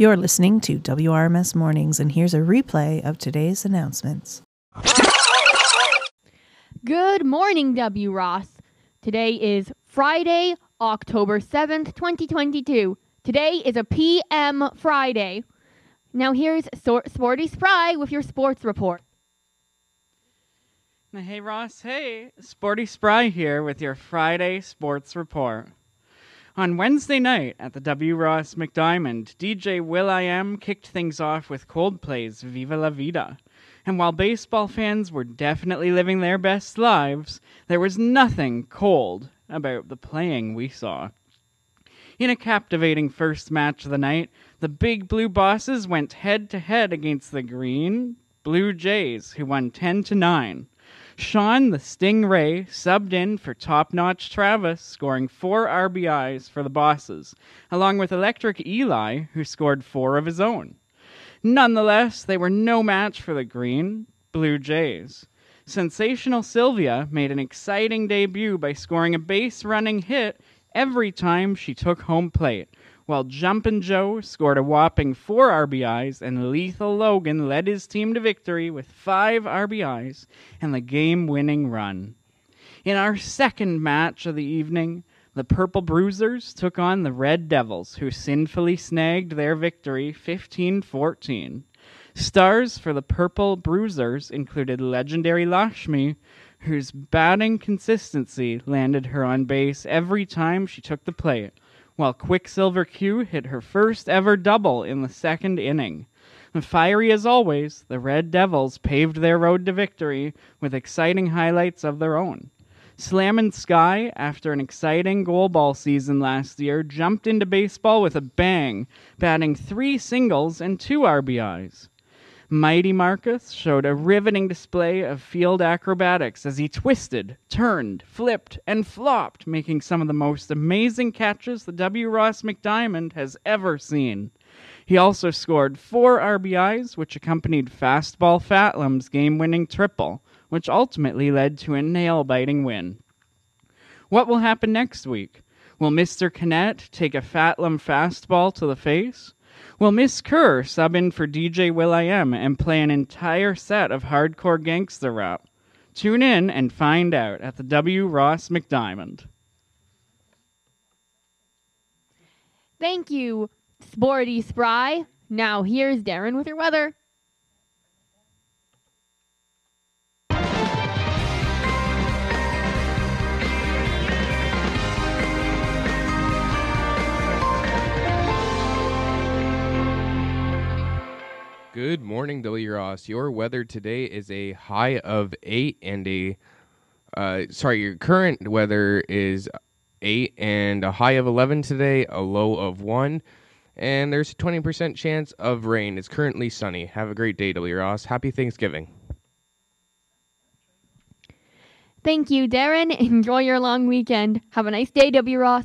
You're listening to WRMS Mornings, and here's a replay of today's announcements. Good morning, W. Ross. Today is Friday, October 7th, 2022. Today is a PM Friday. Now here's Sor- Sporty Spry with your sports report. Hey Ross, hey, Sporty Spry here with your Friday sports report. On Wednesday night at the W. Ross McDiamond, DJ will.i.am kicked things off with Coldplay's Viva la Vida. And while baseball fans were definitely living their best lives, there was nothing cold about the playing we saw. In a captivating first match of the night, the Big Blue Bosses went head to head against the Green Blue Jays, who won 10 to 9. Sean the Stingray subbed in for top notch Travis, scoring four RBIs for the Bosses, along with Electric Eli, who scored four of his own. Nonetheless, they were no match for the Green Blue Jays. Sensational Sylvia made an exciting debut by scoring a base running hit every time she took home plate, while Jumpin' Joe scored a whopping four RBIs and Lethal Logan led his team to victory with five RBIs and the game winning run. In our second match of the evening, the Purple Bruisers took on the Red Devils, who sinfully snagged their victory 15 14. Stars for the Purple Bruisers included legendary Lashmi, whose batting consistency landed her on base every time she took the plate, while Quicksilver Q hit her first ever double in the second inning. Fiery as always, the Red Devils paved their road to victory with exciting highlights of their own. Slammin' Sky, after an exciting goal ball season last year, jumped into baseball with a bang, batting three singles and two RBIs. Mighty Marcus showed a riveting display of field acrobatics as he twisted, turned, flipped, and flopped, making some of the most amazing catches the W. Ross McDiamond has ever seen. He also scored four RBIs, which accompanied Fastball Fatlam's game winning triple, which ultimately led to a nail biting win. What will happen next week? Will Mr. Kinnett take a Fatlam fastball to the face? Will Miss Kerr sub in for DJ will.i.am and play an entire set of hardcore gangster rap? Tune in and find out at the W. Ross McDiamond. Thank you, Sporty Spry. Now here's Darren with your weather. Good morning. Ross. Your weather today is a high of eight and a uh, sorry, your current weather is eight and a high of eleven today, a low of one, and there's a twenty percent chance of rain. It's currently sunny. Have a great day. Ross. Happy Thanksgiving. Thank you, Darren. Enjoy your long weekend. Have a nice day, W. Ross.